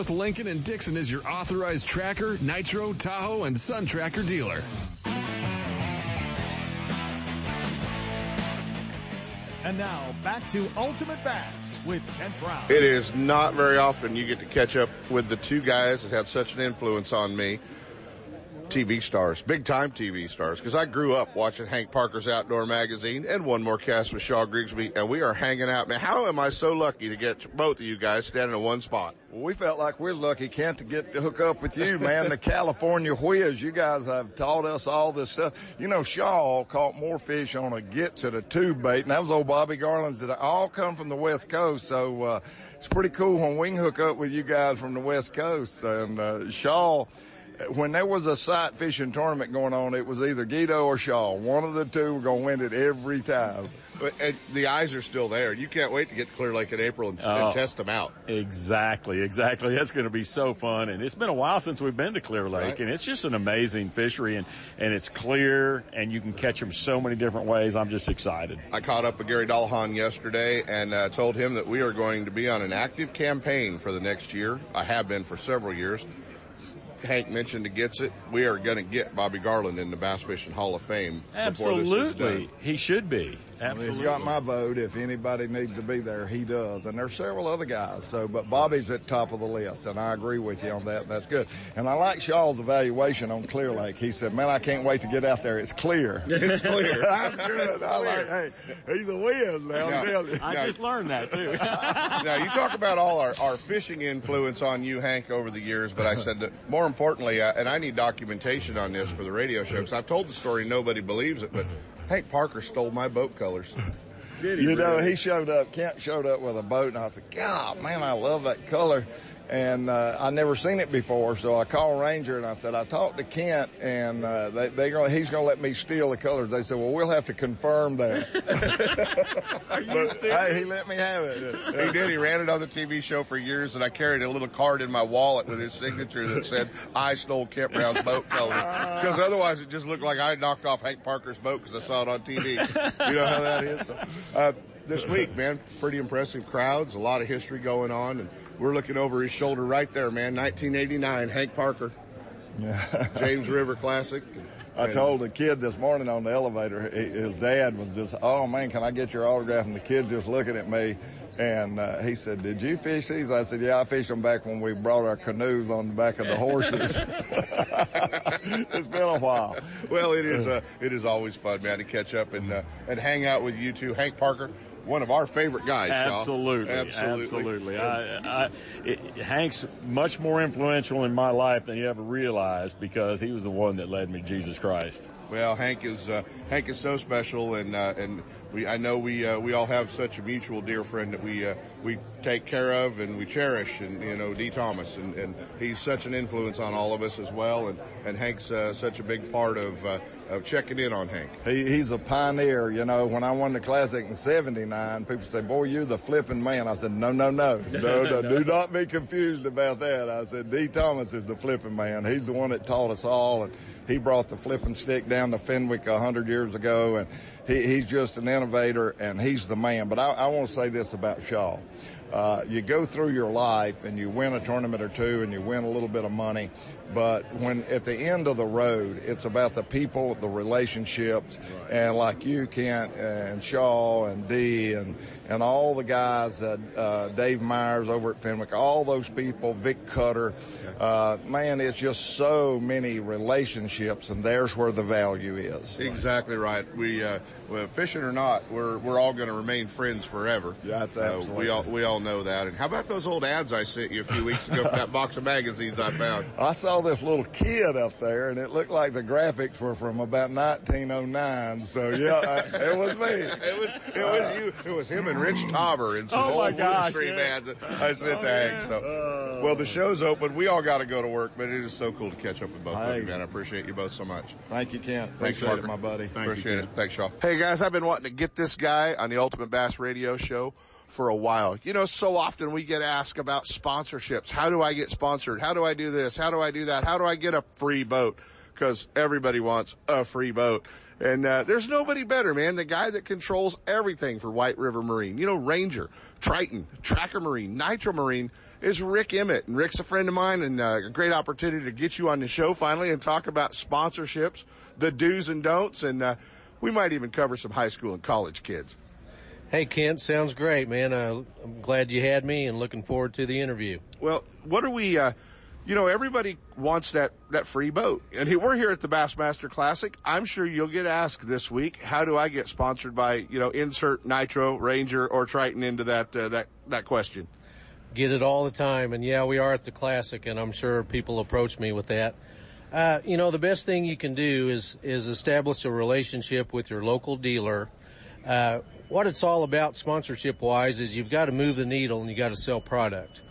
Lincoln and Dixon is your authorized tracker, nitro, Tahoe, and Sun Tracker dealer. And now back to Ultimate Bass with Kent Brown. It is not very often you get to catch up with the two guys that have such an influence on me. TV stars, big time TV stars, because I grew up watching Hank Parker's Outdoor Magazine and one more cast with Shaw Grigsby, and we are hanging out. Man, how am I so lucky to get both of you guys standing in one spot? Well, we felt like we're lucky, Kent, to get to hook up with you, man. the California whiz. You guys have taught us all this stuff. You know, Shaw caught more fish on a Gitzit a tube bait, and that was old Bobby Garland's that all come from the West Coast. So, uh, it's pretty cool when we hook up with you guys from the West Coast. And, uh, Shaw, when there was a sight fishing tournament going on, it was either Guido or Shaw. One of the two were going to win it every time. And the eyes are still there. You can't wait to get to Clear Lake in April and, oh, and test them out. Exactly, exactly. That's going to be so fun. And it's been a while since we've been to Clear Lake, right. and it's just an amazing fishery, and and it's clear, and you can catch them so many different ways. I'm just excited. I caught up with Gary Dollahon yesterday and uh, told him that we are going to be on an active campaign for the next year. I have been for several years Hank mentioned that Gitzit, we are going to get Bobby Garland in the Bass Fishing Hall of Fame. Absolutely, he should be. Absolutely, he's got my vote. If anybody needs to be there, he does. And there's several other guys. So, but Bobby's at top of the list, and I agree with you on that. That's good. And I like Shaw's evaluation on Clear Lake. He said, "Man, I can't wait to get out there. It's clear. (laughs) It's clear. (laughs) That's good. I like. Hey, he's a whiz now. Now, I now, just learned that too. (laughs) now you talk about all our, our fishing influence on you, Hank, over the years, but I said that more importantly, uh, and I need documentation on this for the radio show because I've told the story, nobody believes it, but Hank Parker stole my boat colors. (laughs) you know, he showed up, Kent showed up with a boat, and I said, God, man, I love that color and uh, I never seen it before. So I called Ranger and I said I talked to Kent, and uh, they they gonna, he's going to let me steal the colors. They said, well, we'll have to confirm that. (laughs) but, hey, he let me have it. he did. He ran it on the TV show for years, and I carried a little card in my wallet with his signature that said I stole Kent Brown's boat colors (laughs) because otherwise it just looked like I knocked off Hank Parker's boat because I saw it on TV. you know how that is. So, uh, this week, man, pretty impressive crowds, a lot of history going on, and we're looking over his shoulder right there, man. 1989, Hank Parker, James River Classic. I told the kid this morning on the elevator, his dad was just, oh man, can I get your autograph? And the kid's just looking at me. And uh, he said, "Did you fish these?" I said, "Yeah, I fished them back when we brought our canoes on the back of the horses." (laughs) it's been a while. Well, it is. Uh, it is always fun, man, to catch up and uh, and hang out with you two, Hank Parker one of our favorite guys. Absolutely, absolutely, absolutely. I, I, it, Hank's much more influential in my life than you ever realized because he was the one that led me to Jesus Christ. Well, Hank is uh, Hank is so special, and uh, and we I know we uh, we all have such a mutual dear friend that we uh, we take care of and we cherish, and you know, Dee Thomas, and, and he's such an influence on all of us as well, and and Hank's uh, such a big part of uh, of checking in on Hank. He, he's a pioneer. You know, when I won the classic in '79, people say, "Boy, you're the flipping man." I said, "No, no, (laughs) no, no, no, do not be confused about that." I said, "Dee Thomas is the flipping man. He's the one that taught us all." and he brought the flipping stick down to Fenwick a hundred years ago, and he, he's just an innovator, and he's the man. But I, I want to say this about Shaw. Uh, you go through your life and you win a tournament or two and you win a little bit of money, but when at the end of the road, it's about the people, the relationships, and like you, Kent, and Shaw, and Dee, and and all the guys, that uh, Dave Myers over at Fenwick, all those people, Vic Cutter, uh, man, it's just so many relationships, and there's where the value is. Exactly right. We, uh, well, fishing or not, we're we're all going to remain friends forever. Yeah, that's absolutely. we all we all know that. And how about those old ads I sent you a few weeks ago from that (laughs) box of magazines I found? I saw this little kid up there, and it looked like the graphics were from about 1909. So yeah, I, it was me. (laughs) it was it was you. It was him and Rich Tauber and some Oh, old gosh, Stream yeah. ads that I sent Oh, to Hank. man. So, well, the show's open. We all got to go to work, but it is so cool to catch up with both of you, man. I appreciate you both so much. Thank you, Kent. Thanks, Appreciate it, my buddy. Appreciate it. Thanks, Shaw. Hey guys, I've been wanting to get this guy on the Ultimate Bass Radio Show for a while. You know, so often we get asked about sponsorships. How do I get sponsored? How do I do this? How do I do that? How do I get a free boat? Because everybody wants a free boat. And uh, there's nobody better, man. The guy that controls everything for White River Marine. You know, Ranger, Triton, Tracker Marine, Nitro Marine is Rick Emmett. And Rick's a friend of mine and uh, a great opportunity to get you on the show finally and talk about sponsorships, the do's and don'ts, and uh, we might even cover some high school and college kids. Hey, Kent, sounds great, man. Uh, I'm glad you had me and looking forward to the interview. Well, what are we, uh, you know, everybody wants that, that free boat. And we're here at the Bassmaster Classic. I'm sure you'll get asked this week, how do I get sponsored by, you know, insert Nitro, Ranger, or Triton into that, uh, that, that question? Get it all the time. And yeah, we are at the Classic, and I'm sure people approach me with that. Uh, you know, the best thing you can do is, is establish a relationship with your local dealer. Uh, what it's all about sponsorship wise is you've got to move the needle and you got to sell product.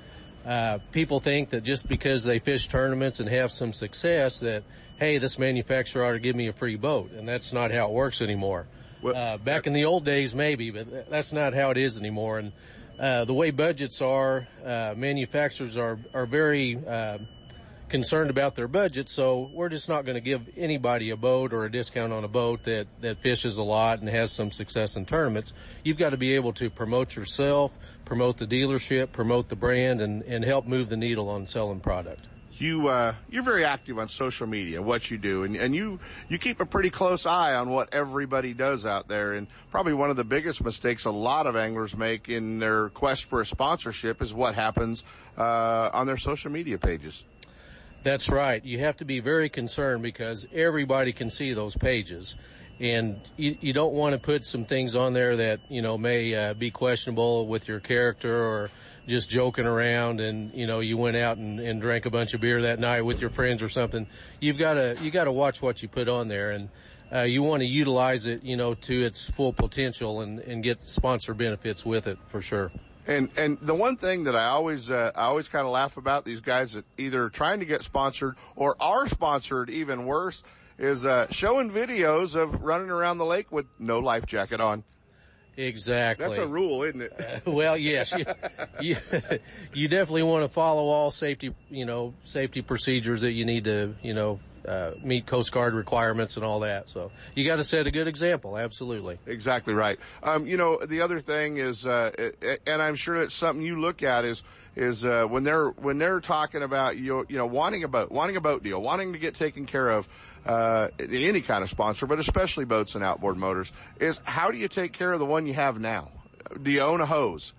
Uh, people think that just because they fish tournaments and have some success that, hey, this manufacturer ought to give me a free boat. And that's not how it works anymore. uh, back in the old days, maybe, but that's not how it is anymore. And, uh, the way budgets are, uh, manufacturers are, are very, uh, concerned about their budget, so we're just not going to give anybody a boat or a discount on a boat that, that fishes a lot and has some success in tournaments. You've got to be able to promote yourself, promote the dealership, promote the brand, and, and help move the needle on selling product. You, uh, you're very active on social media, what you do, and, and you, you keep a pretty close eye on what everybody does out there. And probably one of the biggest mistakes a lot of anglers make in their quest for a sponsorship is what happens, uh, on their social media pages. That's right. You have to be very concerned because everybody can see those pages. And you, you don't want to put some things on there that, you know, may uh, be questionable with your character or just joking around and, you know, you went out and, and drank a bunch of beer that night with your friends or something. You've got to, you got to watch what you put on there and, uh, you want to utilize it, you know, to its full potential and, and get sponsor benefits with it for sure. And and the one thing that I always uh, I always kind of laugh about these guys that either trying to get sponsored or are sponsored, even worse, is uh, showing videos of running around the lake with no life jacket on. Exactly. That's a rule, isn't it? (laughs) well, yes, you, you, you definitely want to follow all safety, you know, safety procedures that you need to, you know, uh, meet Coast Guard requirements and all that. So you got to set a good example. Absolutely. Exactly right. Um, you know, the other thing is, uh, and I'm sure that's something you look at is, is, uh, when they're, when they're talking about you, you know, wanting a boat, wanting a boat deal, wanting to get taken care of, uh, any kind of sponsor, but especially boats and outboard motors is how do you take care of the one you have now? Do you own a hose?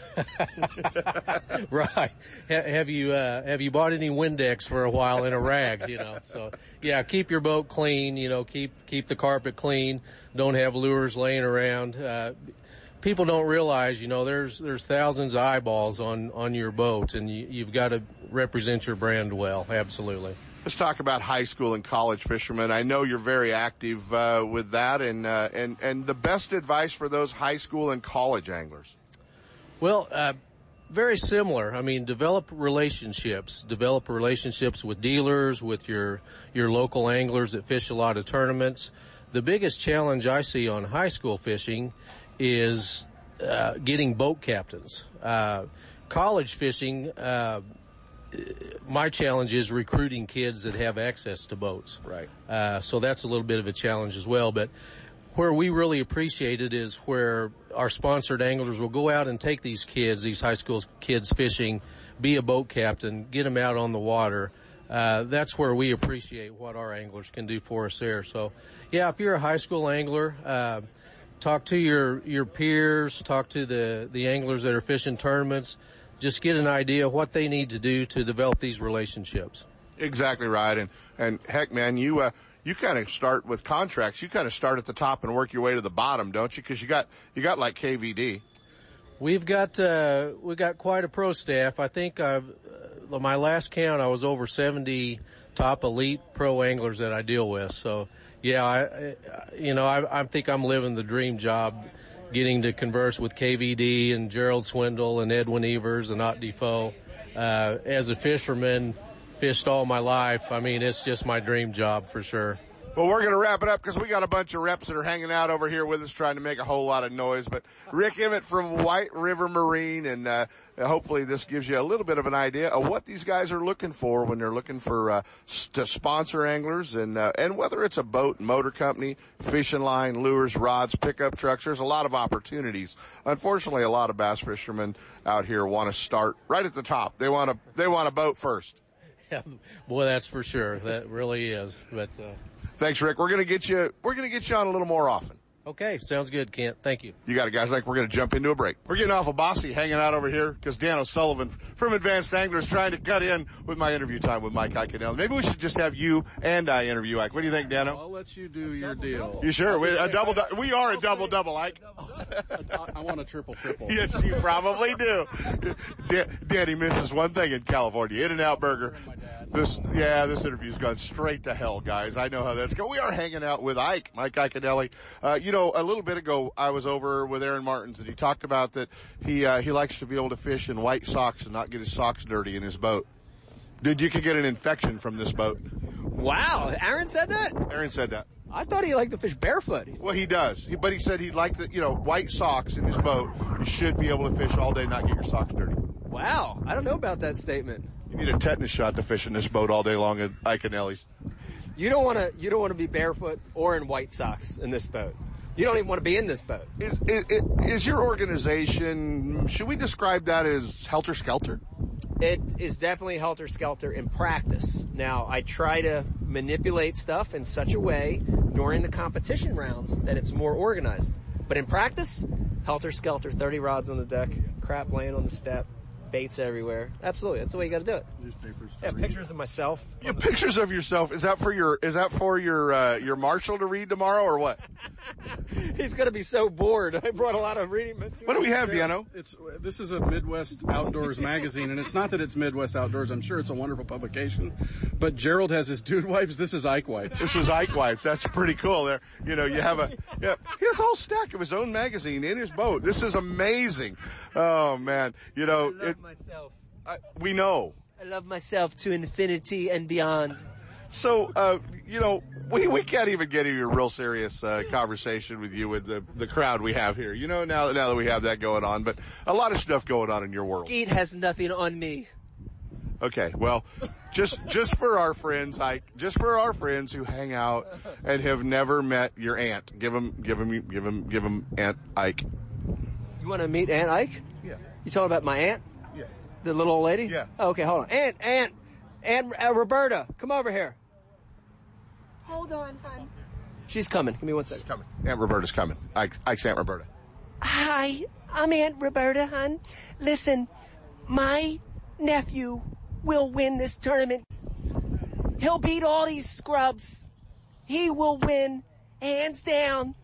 (laughs) right. Ha- have you uh, have you bought any Windex for a while in a rag? You know. So yeah, keep your boat clean. You know, keep keep the carpet clean. Don't have lures laying around. Uh, people don't realize, you know, there's there's thousands of eyeballs on on your boat, and you, you've got to represent your brand well. Absolutely. Let's talk about high school and college fishermen. I know you're very active uh, with that, and uh, and and the best advice for those high school and college anglers. Well, uh, very similar. I mean, develop relationships. Develop relationships with dealers, with your your local anglers that fish a lot of tournaments. The biggest challenge I see on high school fishing is uh, getting boat captains. Uh, college fishing. Uh, my challenge is recruiting kids that have access to boats. Right. Uh, so that's a little bit of a challenge as well. But where we really appreciate it is where our sponsored anglers will go out and take these kids, these high school kids fishing, be a boat captain, get them out on the water. Uh, that's where we appreciate what our anglers can do for us there. So, yeah, if you're a high school angler, uh, talk to your your peers, talk to the the anglers that are fishing tournaments. Just get an idea what they need to do to develop these relationships. Exactly right, and and heck, man, you uh, you kind of start with contracts. You kind of start at the top and work your way to the bottom, don't you? Because you got you got like KVD. We've got uh, we've got quite a pro staff. I think I've uh, my last count I was over 70 top elite pro anglers that I deal with. So yeah, I, you know I, I think I'm living the dream job, getting to converse with KVD and Gerald Swindle and Edwin Evers and Ott Defoe. Uh, as a fisherman, fished all my life. I mean, it's just my dream job for sure. Well, we're going to wrap it up because we got a bunch of reps that are hanging out over here with us trying to make a whole lot of noise. But Rick Emmett from White River Marine, and uh, hopefully this gives you a little bit of an idea of what these guys are looking for when they're looking for uh, to sponsor anglers, and uh, and whether it's a boat, motor company, fishing line, lures, rods, pickup trucks. There's a lot of opportunities. Unfortunately, a lot of bass fishermen out here want to start right at the top. They want to they want a boat first. Boy, that's for sure. That really is. But uh, Thanks, Rick. We're to get you, we're to get you on a little more often. Okay. Sounds good, Kent. Thank you. You got it, guys. Like we're going to jump into a break. We're getting off of Bossy, hanging out over here because Dan O'Sullivan from Advanced Anglers trying to cut in with my interview time with Mike Iaconelli. Maybe we should just have you and I interview Ike. What do you think, Dano? I'll let you do your deal. You sure? We, a double, du- we are a double double, Ike. I want a triple triple. yes, you probably do. Da- Danny misses one thing in California: In-N-Out Burger. This, yeah, this interview's gone straight to hell, guys. I know how that's going. We are hanging out with Ike, Mike Iaconelli. Uh, you know, a little bit ago, I was over with Aaron Martens, and he talked about that he uh, he likes to be able to fish in white socks and not get his socks dirty in his boat. Dude, you could get an infection from this boat. Wow, Aaron said that? Aaron said that. I thought he liked to fish barefoot. He's- Well, he does, he, but he said he'd like to, you know, white socks in his boat. You should be able to fish all day, not get your socks dirty. Wow, I don't know about that statement. You need a tetanus shot to fish in this boat all day long at Iaconelli's. You don't want to. You don't want to be barefoot or in white socks in this boat. You don't even want to be in this boat. Is, is, is your organization, should we describe that as helter skelter? It is definitely helter skelter in practice. Now, I try to manipulate stuff in such a way during the competition rounds that it's more organized. But in practice, helter skelter, 30 rods on the deck, crap laying on the step, baits everywhere. Absolutely. That's the way you got to do it. Newspapers. Yeah, pictures of myself. Yeah, pictures of yourself. Is that for your, is that for your, uh, your marshal to read tomorrow or what? (laughs) (laughs) He's going to be so bored. I brought a lot of reading material. What do we have, Deano? It's this is a Midwest Outdoors magazine, and it's not that it's Midwest Outdoors. I'm sure it's a wonderful publication, but Gerald has his dude wipes. This is Ike wipes. This is Ike wipes. That's pretty cool. There, you know, you have a, yeah, he has a whole stack of his own magazine in his boat. This is amazing. Oh man, you know, I love it, myself. I, we know. I love myself to infinity and beyond. So, uh, you know, we, we can't even get into a real serious uh, conversation with you with the, the crowd we have here. You know, now, now that we have that going on, but a lot of stuff going on in your world. Skeet has nothing on me. Okay, well, just just for our friends, I just for our friends who hang out and have never met your aunt, give them give them give them give them Aunt Ike. You want to meet Aunt Ike? Yeah. You talking about my aunt? Yeah. The little old lady? Yeah. Oh, okay, hold on. Aunt, Aunt, Aunt uh, Roberta, come over here. Hold on, hon. She's coming. Give me one second. She's Coming. Aunt Roberta's coming. Ike, Ike's Aunt Roberta. Hi, I'm Aunt Roberta, hon. Listen, my nephew will win this tournament. He'll beat all these scrubs. He will win, hands down.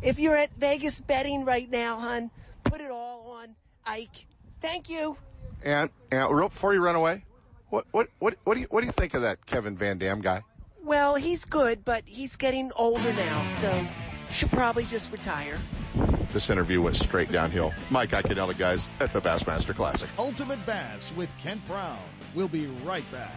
If you're at Vegas betting right now, hon, put it all on Ike. Thank you. Aunt, Aunt, real before you run away, what what what what do you what do you think of that Kevin Van Dam guy? Well, he's good, but he's getting older now, so should probably just retire. This interview went straight downhill. Mike Iaconelli, guys, at the Bassmaster Classic. Ultimate Bass with Kent Brown. We'll be right back.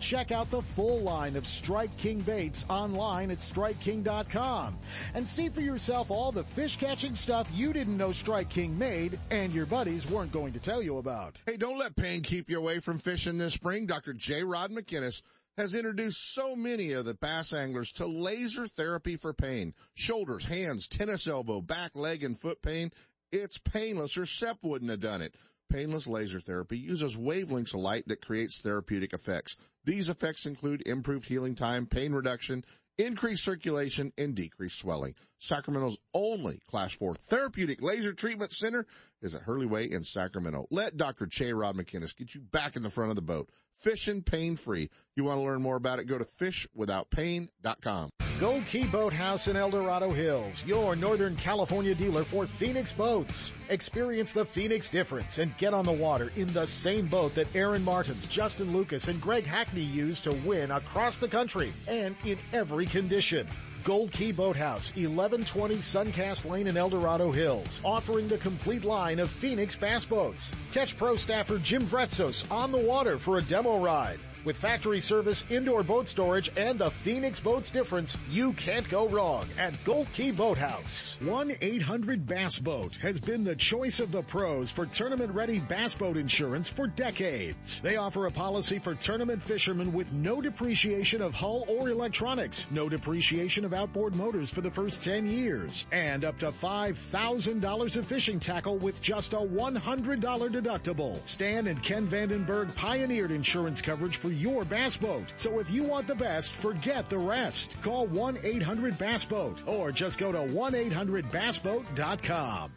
Check out the full line of Strike King baits online at StrikeKing.com and see for yourself all the fish catching stuff you didn't know Strike King made and your buddies weren't going to tell you about. Hey, don't let pain keep you away from fishing this spring. Dr. J. Rod McInnes has introduced so many of the bass anglers to laser therapy for pain. Shoulders, hands, tennis elbow, back, leg, and foot pain. It's painless or SEP wouldn't have done it. Painless laser therapy uses wavelengths of light that creates therapeutic effects. These effects include improved healing time, pain reduction, increased circulation, and decreased swelling. Sacramento's only Class 4 therapeutic laser treatment center is at Hurley Way in Sacramento. Let Dr. Che Rod McInnes get you back in the front of the boat. Fishing pain free. You want to learn more about it? Go to fishwithoutpain.com. Gold Key Boathouse in El Dorado Hills, your Northern California dealer for Phoenix boats. Experience the Phoenix difference and get on the water in the same boat that Aaron Martens, Justin Lucas, and Greg Hackney used to win across the country and in every condition. Gold Key Boathouse, 1120 Suncast Lane in El Dorado Hills, offering the complete line of Phoenix bass boats. Catch pro staffer Jim Vretzos on the water for a demo ride. With factory service, indoor boat storage, and the Phoenix Boats difference, you can't go wrong at Gold Key Boathouse. 1-800-BASS-BOAT has been the choice of the pros for tournament-ready bass boat insurance for decades. They offer a policy for tournament fishermen with no depreciation of hull or electronics, no depreciation of outboard motors for the first 10 years, and up to $5,000 of fishing tackle with just a $100 deductible. Stan and Ken Vandenberg pioneered insurance coverage for your bass boat. So if you want the best, forget the rest. Call 1-800-BASS-BOAT or just go to 1-800-BASSBOAT.com.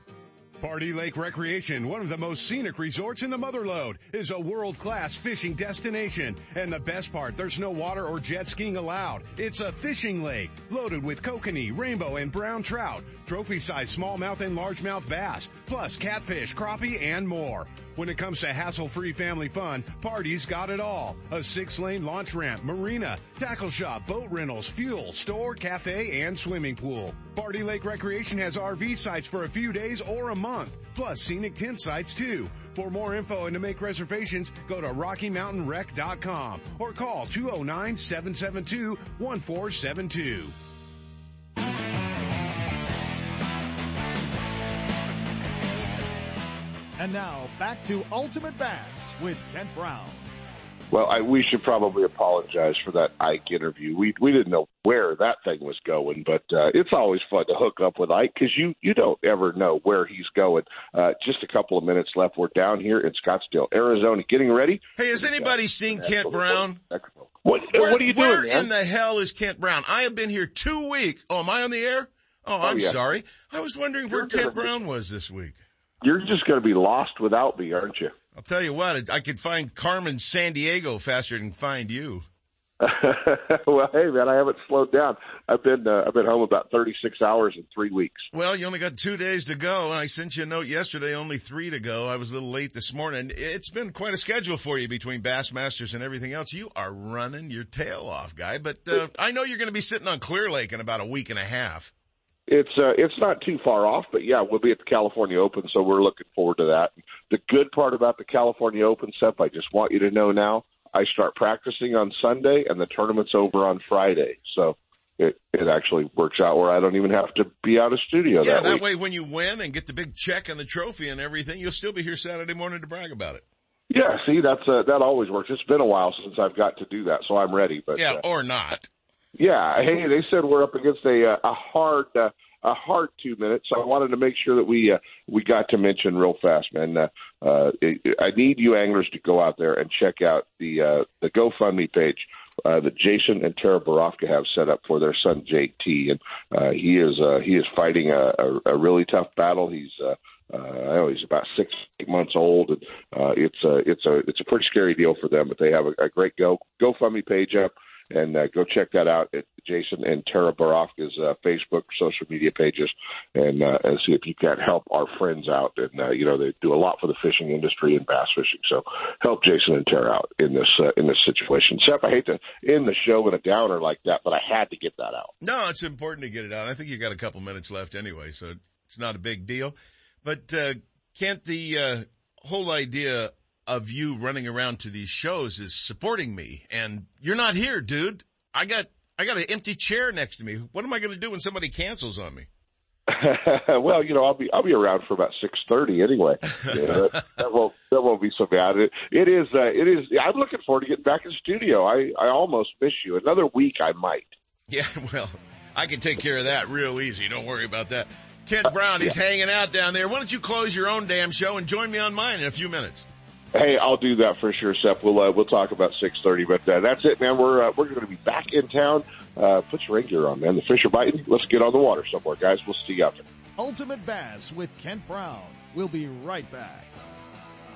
Pardee Lake Recreation, one of the most scenic resorts in the Motherlode, is a world-class fishing destination. And the best part, there's no water or jet skiing allowed. It's a fishing lake, loaded with kokanee, rainbow, and brown trout, trophy-sized smallmouth and largemouth bass, plus catfish, crappie, and more. When it comes to hassle-free family fun, Pardee's got it all. A six-lane launch ramp, marina, tackle shop, boat rentals, fuel, store, cafe, and swimming pool. Pardee Lake Recreation has RV sites for a few days or a month, plus scenic tent sites too. For more info and to make reservations, go to RockyMountainRec.com or call 209-772-1472. And now back to Ultimate Bass with Kent Brown. Well, I, we should probably apologize for that Ike interview. We we didn't know where that thing was going, but uh, it's always fun to hook up with Ike because you you don't ever know where he's going. Uh, just a couple of minutes left. We're down here in Scottsdale, Arizona, getting ready. Hey, has anybody seen Kent Brown? What Where, what are you doing? Where man? in the hell is Kent Brown? I have been here two weeks. Oh, am I on the air? Oh, I'm yeah. sorry. I was wondering where Kent Brown was this week. You're just going to be lost without me, aren't you? I'll tell you what, I could find Carmen Sandiego faster than find you. (laughs) well, hey man, I haven't slowed down. I've been uh, I've been home about 36 hours in three weeks. Well, you only got two days to go, and I sent you a note yesterday, only three to go. I was a little late this morning. It's been quite a schedule for you between Bassmasters and everything else. You are running your tail off, guy. But uh, I know you're going to be sitting on Clear Lake in about a week and a half. It's uh, it's not too far off, but yeah, we'll be at the California Open, so we're looking forward to that. The good part about the California Open, Seth, I just want you to know now, I start practicing on Sunday, and the tournament's over on Friday. So it it actually works out where I don't even have to be out of studio Yeah, that, that way when you win and get the big check and the trophy and everything, you'll still be here Saturday morning to brag about it. Yeah, see, that's uh, that always works. It's been a while since I've got to do that, so I'm ready. But Yeah, uh, or not. Yeah, hey, they said we're up against a uh, a hard uh, a hard two minutes. So I wanted to make sure that we uh, we got to mention real fast, man. Uh, uh, I need you anglers to go out there and check out the uh, the GoFundMe page uh, that Jason and Tara Borofka have set up for their son Jake T. And uh, he is uh, he is fighting a, a, a really tough battle. He's uh, uh, I know he's about six eight months old, and uh, it's a it's a it's a pretty scary deal for them. But they have a, a great Go GoFundMe page up and uh, go check that out at Jason and Tara Borofka's uh, Facebook, social media pages, and, uh, and see if you can help our friends out. And uh, you know they do a lot for the fishing industry and bass fishing, so help Jason and Tara out in this uh, in this situation. Seth, I hate to end the show with a downer like that, but I had to get that out. No, it's important to get it out. I think you got a couple minutes left anyway, so it's not a big deal. But uh, can't the uh, whole idea of you running around to these shows is supporting me, and you're not here, dude. I got I got an empty chair next to me. What am I going to do when somebody cancels on me? (laughs) well, you know, I'll be I'll be around for about six thirty anyway. (laughs) You know, that, that won't that won't be so bad. It, it is uh, it is. I'm looking forward to getting back in the studio. I I almost miss you. Another week, I might. Yeah, (laughs) well, I can take care of that real easy. Don't worry about that. Kent Brown, he's hanging out down there. Why don't you close your own damn show and join me on mine in a few minutes? Hey, I'll do that for sure, Seth. We'll uh, we'll talk about six thirty, but uh, that's it, man. We're uh, we're going to be back in town. Uh, put your rain gear on, man. The fish are biting. Let's get on the water somewhere, guys. We'll see you out there. Ultimate Bass with Kent Brown. We'll be right back.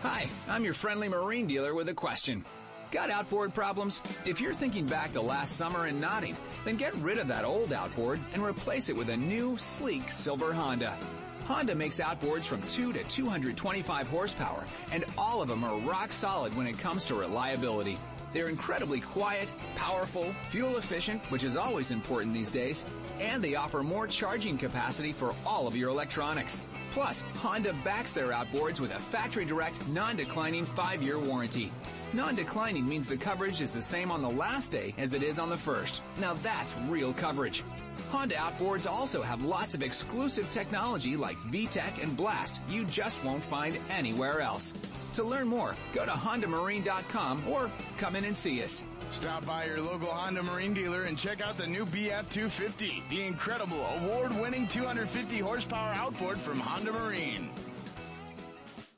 Hi, I'm your friendly marine dealer with a question. Got outboard problems? If you're thinking back to last summer and nodding, then get rid of that old outboard and replace it with a new, sleek silver Honda. Honda makes outboards from 2 to 225 horsepower, and all of them are rock solid when it comes to reliability. They're incredibly quiet, powerful, fuel efficient, which is always important these days, and they offer more charging capacity for all of your electronics. Plus, Honda backs their outboards with a factory direct, non-declining 5-year warranty. Non-declining means the coverage is the same on the last day as it is on the first. Now that's real coverage. Honda outboards also have lots of exclusive technology like VTEC and Blast you just won't find anywhere else. To learn more, go to HondaMarine.com or come in and see us. Stop by your local Honda Marine dealer and check out the new BF250, the incredible award-winning 250 horsepower outboard from Honda Marine.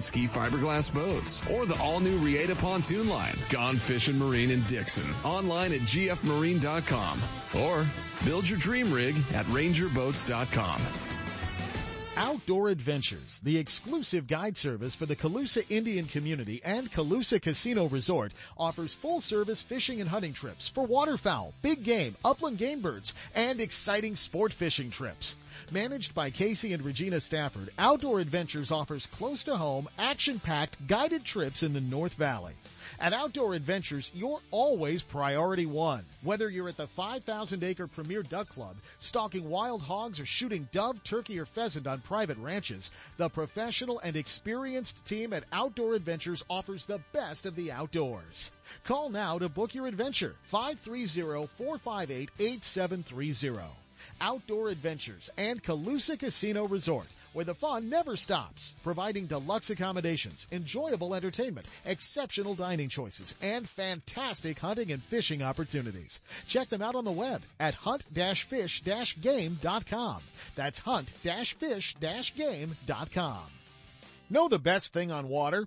ski fiberglass boats or the all new Reata pontoon line, Gone Fishing Marine in Dixon. Online at gfmarine.com or build your dream rig at rangerboats.com. Outdoor Adventures, the exclusive guide service for the Colusa Indian community and Colusa Casino Resort, offers full service fishing and hunting trips for waterfowl, big game, upland game birds, and exciting sport fishing trips. Managed by Casey and Regina Stafford, Outdoor Adventures offers close to home, action-packed guided trips in the North Valley. At Outdoor Adventures, you're always priority one. Whether you're at the 5,000 acre Premier Duck Club, stalking wild hogs, or shooting dove, turkey, or pheasant on private ranches, the professional and experienced team at Outdoor Adventures offers the best of the outdoors. Call now to book your adventure. 530-458-8730. Outdoor Adventures and Colusa Casino Resort, where the fun never stops, providing deluxe accommodations, enjoyable entertainment, exceptional dining choices, and fantastic hunting and fishing opportunities. Check them out on the web at hunt-fish-game.com. That's hunt-fish-game.com. Know the best thing on water?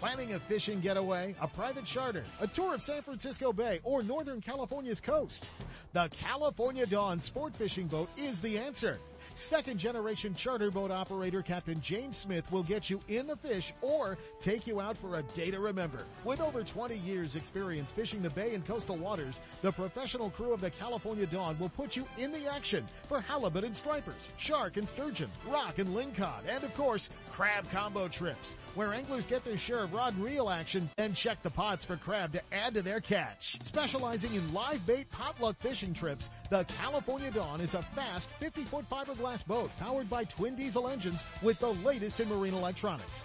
Planning a fishing getaway, a private charter, a tour of San Francisco Bay, or Northern California's coast? The California Dawn Sport Fishing Boat is the answer. Second generation charter boat operator Captain James Smith will get you in the fish or take you out for a day to remember. With over 20 years experience fishing the bay and coastal waters, the professional crew of the California Dawn will put you in the action for halibut and stripers, shark and sturgeon, rock and lingcod, and of course, crab combo trips, where anglers get their share of rod and reel action and check the pots for crab to add to their catch. Specializing in live bait potluck fishing trips, the California Dawn is a fast 50 foot fiberglass boat powered by twin diesel engines with the latest in marine electronics.